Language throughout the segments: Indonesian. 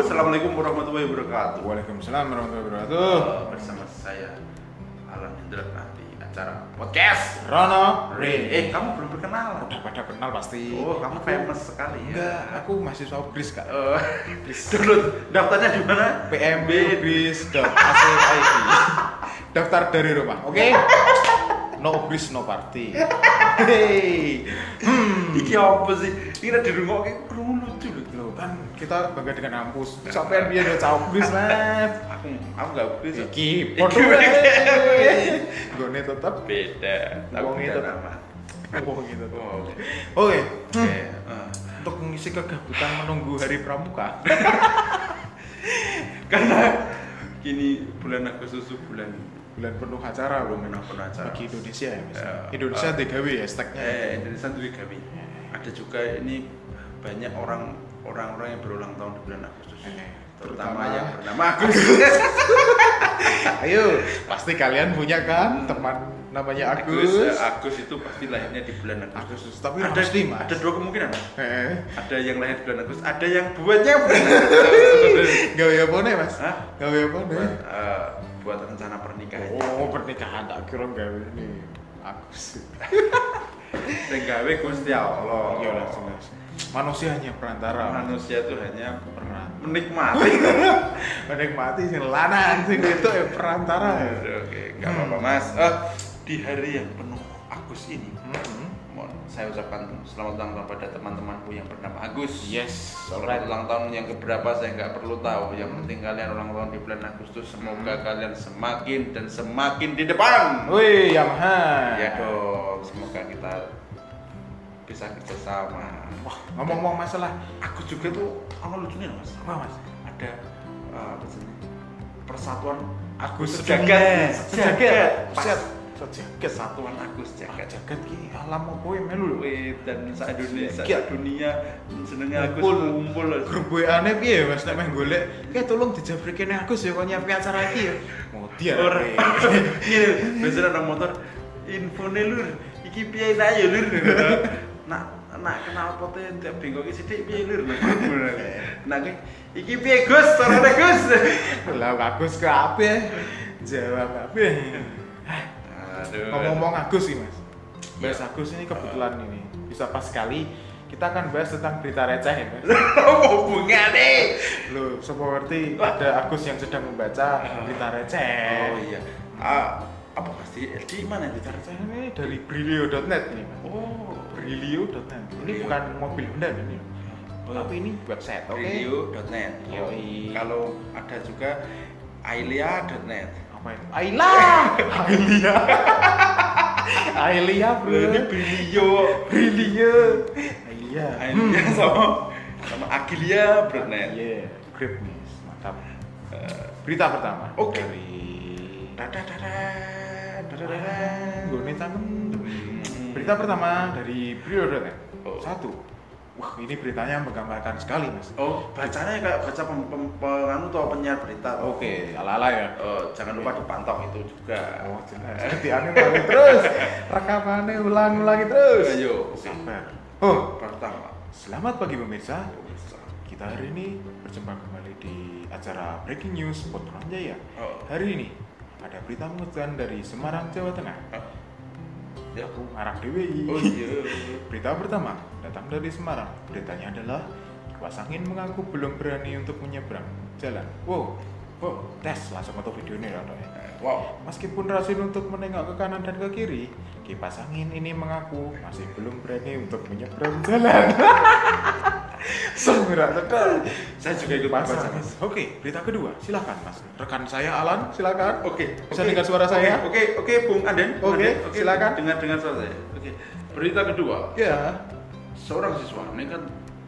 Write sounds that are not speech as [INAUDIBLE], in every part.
Assalamualaikum warahmatullahi wabarakatuh. Waalaikumsalam warahmatullahi wabarakatuh. Eh, bersama saya Alan Hendra di acara podcast. Rono Rin, eh kamu belum berkenalan. Udah pada kenal pasti. Oh, kamu famous sekali ya. Enggak, aku mahasiswa Ubris kak. Eh, [LAUGHS] download daftarnya di mana? PMB Ubris.ac.id [LAUGHS] Daftar dari rumah, oke? [LAUGHS] No Ubris, no party. Hey, [LAUGHS] Iki apa sih? Kira di rumah kayak kurang lucu loh. Kan kita bangga dengan kampus. Sampai dia udah caw Ubris lah. Aku aku nggak bisa. Iki, podo. Gue tetap Beda. Tapi beda nama. Oh gitu. Oh, oke. Oke, Oke. eh. untuk mengisi kegabutan menunggu hari pramuka. [LAUGHS] Karena kini bulan Agustus bulan bulan penuh acara belum Bulan penuh acara. bagi Indonesia ya Mas. Ya, Indonesia eh, DKW hashtagnya eh Indonesia itu kami. Ada juga ini banyak orang orang-orang yang berulang tahun di bulan Agustus. Eh, Terutama terutama- yang bernama Agus. [LAUGHS] ayo pasti kalian punya kan teman namanya Agus, Agus, eh, Agus itu pasti lahirnya di bulan Agustus. Agustus tapi ada pasti mas ada dua kemungkinan. Mas. eh Ada yang lahir di bulan Agustus, ada yang buatnya bulan [LAUGHS] Agustus. gawe apa nih mas Hah? gawe apa nih eh, buat rencana pernikahan. oh pernikahan tak kira gawe ini Agus Dan gawe Gusti Allah. iya lah jelas manusia hanya perantara Manusia itu hanya pernah menikmati. [LAUGHS] menikmati sing lanang sing itu ya perantara Oke, nggak apa-apa Mas. Eh, di hari yang penuh Agus ini, Hmm. Saya ucapkan selamat ulang tahun pada teman-temanku yang bernama Agus. yes Selamat alright ulang tahun yang keberapa saya nggak perlu tahu. Yang penting kalian ulang tahun di bulan Agustus. Semoga Hmm. kalian semakin dan semakin di depan. Wih, Yamaha. Ya dong. Semoga kita bisa kerjasama. Wah, ngomong-ngomong masalah Aku juga tuh awal lucunya loh, mas. apa mas? Ada eh, apa sih? Persatuan Agus sejagat. sejagat. Set, sejagat. Kesatuan Agus Ah, jagat. jagat ki alam apa ya melu lho. Dan sa Indonesia, Sejagat. sa dunia Agus Ngumpul. kumpul. Grup WA-ne piye Mas nek meh golek? Kayak tolong dijabri kene Agus ya kok nyiapin acara iki ya. Modiar. Ora. Iya, biasanya nang motor infone lur, iki piye ta ya lur. Nak nak kenal pote tiap bengkok iki sithik piye lur. Nah, ki, iki piye Gus? Sorone Gus. Lah Agus kabeh. Jawab kabeh. Aduh. Ngomong-ngomong Agus sih Mas. Bahas Iya. Agus ini kebetulan ini bisa pas sekali kita akan bahas tentang berita receh ya Mas. apa hubungannya? Loh, seperti ada Agus yang sedang membaca berita receh. Oh iya. Ah, apa pasti di mana Berita receh ini dari brilio.net ini, Mas. Oh, Brilio.net. Ini bukan mobil Honda ini. Oh. Tapi ini website, oke? radio.net. Yoi. Kalau ada juga ailia.net. Apa itu? Aila. Ailia. [LAUGHS] Ailia, bro. Ini Brilio. Brilio. Ailia. Ailia [LAUGHS] sama sama agilia.net. Iya, grip nih, mantap. Eh, berita pertama. Oke. Dari dadah dadah. Gue tangan. Berita pertama dari Brilio.net. Oh. Satu. Wah, ini beritanya menggambarkan sekali, Mas. Oh, bacanya kayak baca pem, pem, penganu atau penyiar berita. Oke, ala-ala ya. Eh, jangan lupa dipantau itu juga. Oh, jelas. [LAUGHS] Aneh lagi terus. Rekamannya ulang-ulangi terus. Ayo, oke. Sabar. Oh, Pertama. selamat pagi pemirsa. Kita hari ini berjumpa kembali di acara Breaking News Podcast Jaya. Oh. Hari ini ada berita mengejutkan dari Semarang, Jawa Tengah. Ya. Aku ngarang dewi. Oh iya. [LAUGHS] Berita pertama datang dari Semarang. Beritanya adalah kipas angin mengaku belum berani untuk menyeberang jalan. Wow, wow, tes langsung foto video ini ya. Wow. Meskipun rajin untuk menengok ke kanan dan ke kiri, kipas angin ini mengaku masih belum berani untuk menyeberang jalan. [LAUGHS] Semerak tekan. Saya juga ikut Pasang. baca, Mas. Oke, berita kedua, silakan Mas. Rekan saya Alan, silakan. Oke, Bisa dengar suara Oke, saya? Oke, oke, Bung Anden. Bung Oke, silakan. Dengar dengar suara saya. Oke. Berita kedua. Ya. Seorang siswa nekat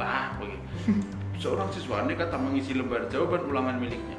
ah, oke. [LAUGHS] Seorang siswa nekat tak mengisi lembar jawaban ulangan miliknya.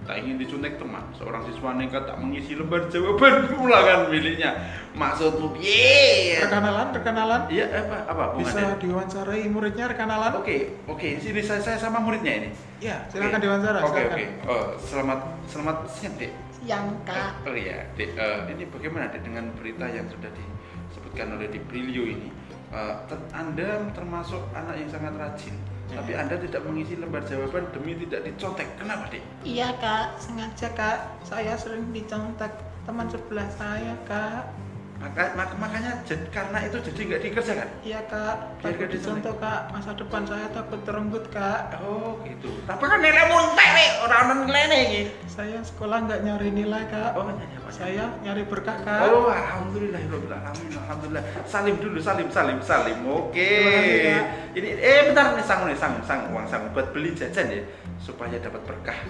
Tak ingin dicontek teman, seorang siswa nekat tak mengisi lembar jawaban [LAUGHS] ulangan miliknya. Maksudmu piye? Rekan Alan, rekan Alan. Iya, apa apa Bung Bisa Anden? diwawancarai muridnya rekan Alan? Oke, oke. Sini saya, saya sama muridnya ini. Ya, silakan Oke. diwawancara. Oke, silakan. oke. Oh, selamat selamat siang, Dek. yang kak Oh iya, Dek, eh, ini bagaimana Dek dengan berita yang sudah disebutkan oleh di Brilio ini? Eh, ter- anda termasuk anak yang sangat rajin Tapi Anda tidak mengisi lembar jawaban demi tidak dicontek. Kenapa, Dik? Iya kak, sengaja kak. Saya sering dicontek teman sebelah saya kak. Maka, maka makanya jad- karena itu jadi nggak dikerjakan. Iya kak, Biar gak dicontoh kak. Masa depan saya takut terenggut kak. Oh, gitu. Tapi kan nilai muntek nih, orang nilai nih. Saya sekolah nggak nyari nilai kak. Oh, nyanyi apa? Saya nyari berkah kak. Oh, alhamdulillah, alamin, alhamdulillah. Salim dulu, salim, salim, salim. Oke. Kak. Ini, eh bentar nih sang nih, sang, sang, uang sang buat beli jajan ya, supaya dapat berkah.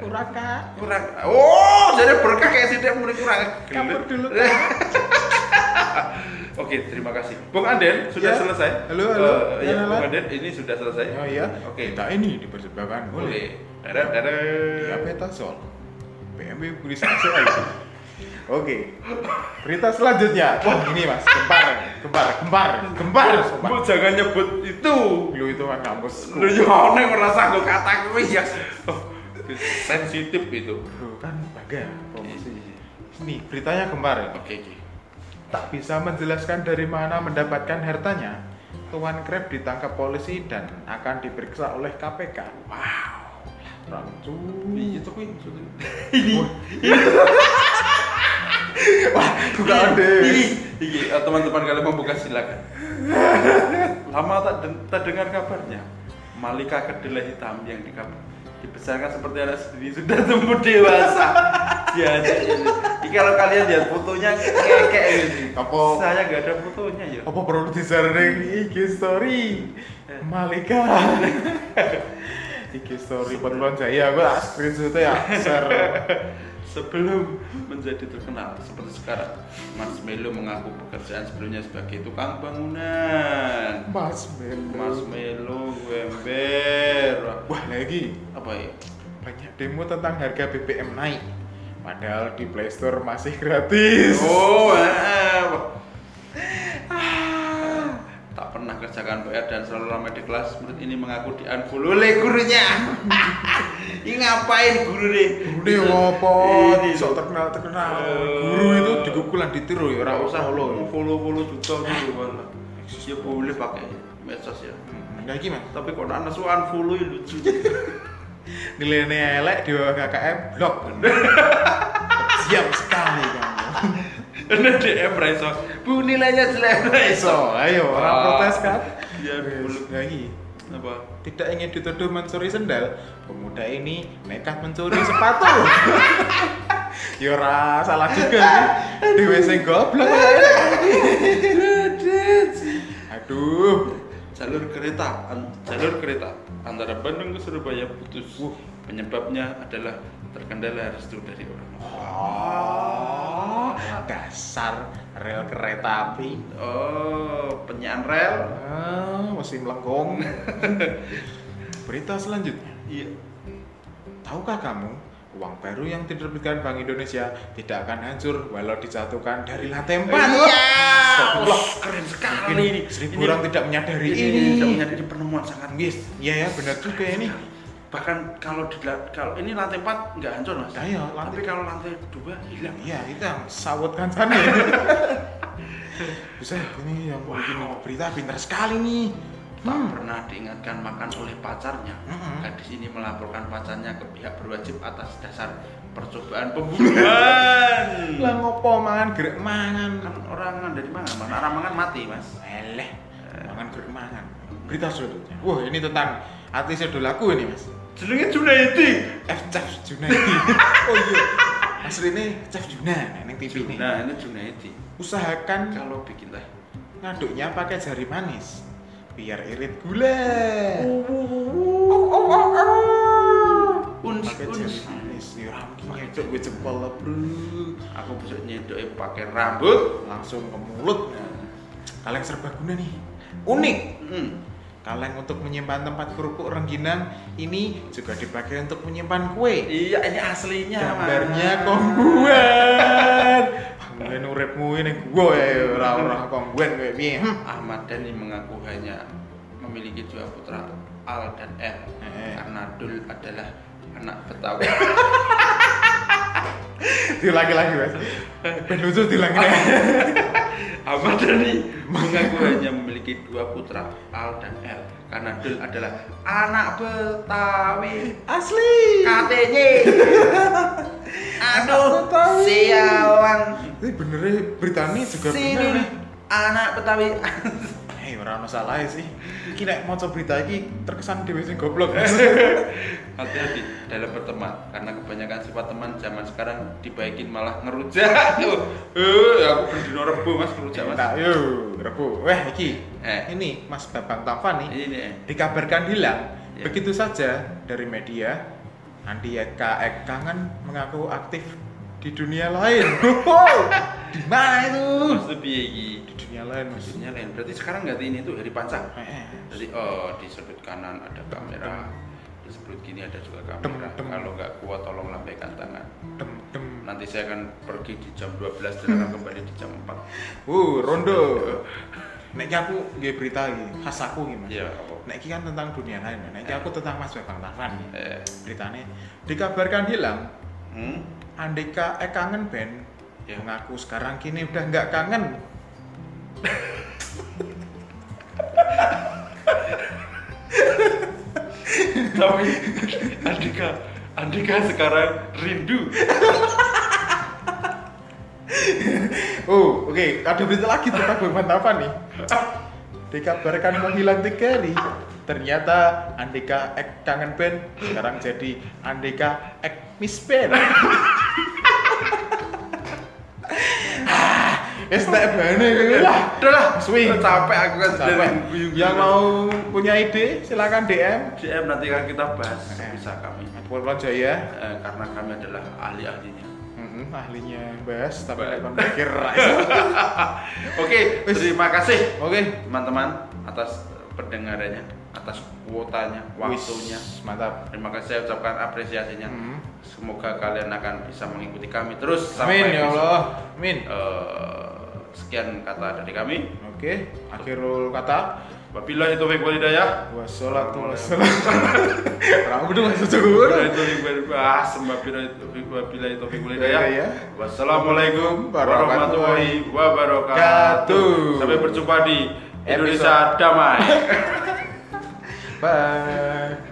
Kurang kak. kurang. Oh, jadi berkah kayak tidak mulai kurang. Kabur dulu [LAUGHS] kak. [LAUGHS] Oke, terima kasih. Bung Anden sudah Ya. selesai. Halo, halo. Eh, ya, Bung. Anden ini sudah selesai. Oh iya. Oke. Kita ini dipersembahkan oleh dadah. Ya Petasol. BMW Purisase Oke. Berita selanjutnya. Wah, ini Mas, gempar. Gempar, gempar, gempar. Bu jangan nyebut itu. Lu itu kan kampus. Lu yo ana ngerasa gue kata kuwi ya. Oh, sensitif itu. Bro, kan baga promosi. Ini beritanya gempar. Oke, oke. Tak bisa menjelaskan dari mana mendapatkan hartanya. Tuan Krep ditangkap polisi dan akan diperiksa oleh KPK. Wow. Rancu. Iya tuh kuwi. [LAUGHS] Wah, buka ade. Iki, teman-teman kalian membuka silakan. [LAUGHS] Lama tak, tak dengar kabarnya. Malika kedelai hitam yang dikab- dibesarkan seperti anak sendiri sudah tumbuh dewasa. [LAUGHS] Ya, ini kalau kalian lihat fotonya kayak ini. Apa- Saya nggak ada fotonya ya. Apa perlu disaring IG story? Malika. [LAUGHS] IG story Petlon Jaya, aku tak screenshot ya, share. [LAUGHS] Sebelum menjadi terkenal seperti sekarang, Mas Melo mengaku pekerjaan sebelumnya sebagai tukang bangunan. Mas Melo. Mas Melo, Wember. Wah lagi Apa ya? banyak demo tentang harga BBM naik. Padahal di Play Store masih gratis. Oh, ah, tak pernah kerjakan PR dan selalu ramai di kelas. Murid ini mengaku di unfollow oleh gurunya. [LAUGHS] ini ngapain guru nih? Ini ngopo? Ini Sok terkenal terkenal. Eh. Guru itu digugulan ditiru ya, Ora orang usah follow. follow follow juta dulu malah. Ya boleh pakai medsos ya. Nah, gimana? Tapi kalau anak su unfollow ya lucu. [LAUGHS] Nilainya elek di bawah KKM blok. Siap sekali kamu. Ada DM Raiso. Bu nilainya jelek Raiso. So, ayo orang protes kan? Ya, boleh. lagi. Apa? Tidak ingin dituduh mencuri sendal, pemuda ini nekat mencuri sepatu. [LAUGHS] ya ora salah juga sih. Dewe sing goblok. Aduh. jalur kereta an- jalur kereta antara Bandung ke Surabaya putus penyebabnya adalah terkendala restu dari orang Oh, dasar rel kereta api. oh penyiaran rel Ah, mesin melengkung. [LAUGHS] Berita selanjutnya. iya Tahukah kamu, uang baru yang diterbitkan Bank Indonesia tidak akan hancur walau dijatuhkan dari lantai empat? Iya. Astagfirullah. Wah, keren sekali Mungkin ini seribu Ini- orang tidak menyadari ini, ini. ini tidak menyadari penemuan sangat Yes, iya ya benar juga ini. bahkan kalau di kalau ini lantai 4 nggak hancur mas Nah, iya, lantai- tapi kalau lantai 2 hilang Iya, itu yang sawut kan sana. [LAUGHS] Bisa, ini yang bikin Wow. berita pintar sekali nih. Tak Hmm. pernah diingatkan makan oleh pacarnya Mm-mm. gadis ini melaporkan pacarnya ke pihak berwajib atas dasar percobaan pembunuhan [LAUGHS] Lah ngopo mangan gerek mangan. kan orang kan dari mana mana orang mangan mati mas Eleh, mangan gerek mangan. Berita selanjutnya. Wah, ini tentang artis idolaku ini, Mas. jenenge Junaidi F Chef Junaidi. [LAUGHS] oh iya. Asli ini Chef Juna, neng TV ini. nah ini Junaidi Usahakan kalau bikin teh ngaduknya pakai jari manis biar irit gula. uns uns ngeduk gue jempol lah, Bro. aku bisa nyedoknya pakai rambut Langsung ke mulut. Kaleng serbaguna nih. Unik. hmm. Kaleng untuk menyimpan tempat kerupuk rengginang ini juga dipakai untuk menyimpan kue. iya ini aslinya Gambarnya kongguan. Mungkin uripmu ini gua ya ora-ora kongguan kayak piye. Hmm. Ahmad Dhani mengaku hanya memiliki dua putra Al dan R Eh. karena Dul adalah anak Betawi [LAUGHS] Diulangi lagi mas. [LAUGHS] Ben lucu diulangi lagi. [LAUGHS] Ahmad Dhani mengaku hanya memiliki dua putra, Al dan El. Karena Dul adalah anak Betawi. Asli. KTJ. [LAUGHS] Aduh, Betawi. sialan. Ini bener Britani juga Sini bener. anak Betawi. Hei, ora ono salah sih. Iki nek maca berita iki terkesan dhewe sing goblok. [LAUGHS] Hati-hati dalam berteman, karena kebanyakan sifat teman zaman sekarang dibaikin malah ngerujak. [LAUGHS] Eh, aku berdino rebo mas ngerujak mas. Nah, yo, rebu. Weh, iki. Eh. Ini Mas Babang Tavan nih Ini eh. dikabarkan hilang. Ya. Begitu saja dari media. Andi Eka Ek kangen mengaku aktif di dunia lain. [LAUGHS] di mana itu? Maksudnya piye iki? Di dunia lain. Maksudnya lain. Berarti sekarang ganti ini tuh hari panca. Eh, eh. Jadi oh di sudut kanan ada kamera, di sebelah kiri ada juga kamera. Dem, dem. Kalau nggak kuat tolong lambaikan tangan. Dem dem. Nanti saya akan pergi di jam 12 dan akan kembali di jam 4. Uh, rondo. Nek aku nggih berita iki, khas aku iki, Mas. Iya, apa? Nek iki kan tentang dunia lain. Nek iki aku tentang Mas nih. Eh, Beritanya dikabarkan hilang hmm? Andika eh kangen Ben Ya. mengaku sekarang kini udah nggak kangen Tapi Andika, Andika sekarang rindu. oh oke ada berita lagi tentang Babang Tavan nih dikabarkan menghilang tiga hari ternyata Andika ek kangen Ben sekarang jadi Andika ek Miss Ben es tak bane lah Udah lah, Swing. capek aku kan Capek. yang mau punya ide silakan DM DM nanti kan kita bahas Eh. bisa kami. Polron Jaya Eh, karena kami adalah ahli-ahlinya. Mm-mm, ahlinya bahas tapi akan pikir [LAUGHS] Oke, Wis. terima kasih oke teman-teman atas pendengarannya, atas kuotanya, waktunya. Wis, mantap Terima kasih saya ucapkan apresiasinya. Mm. Semoga kalian akan bisa mengikuti kami terus amin ya Allah amin Eh, sekian kata dari kami. oke akhirul kata Wabillahi taufiq wal hidayah. wassalatu wassalam [LAUGHS] Ramu dong masuk cukur Wabillahi taufiq wal hidayah. Wal hidayah. Hidayah. Wassalamualaikum warahmatullahi wabarakatuh. Wabarakatuh. Sampai berjumpa di Indonesia damai. [LAUGHS] bye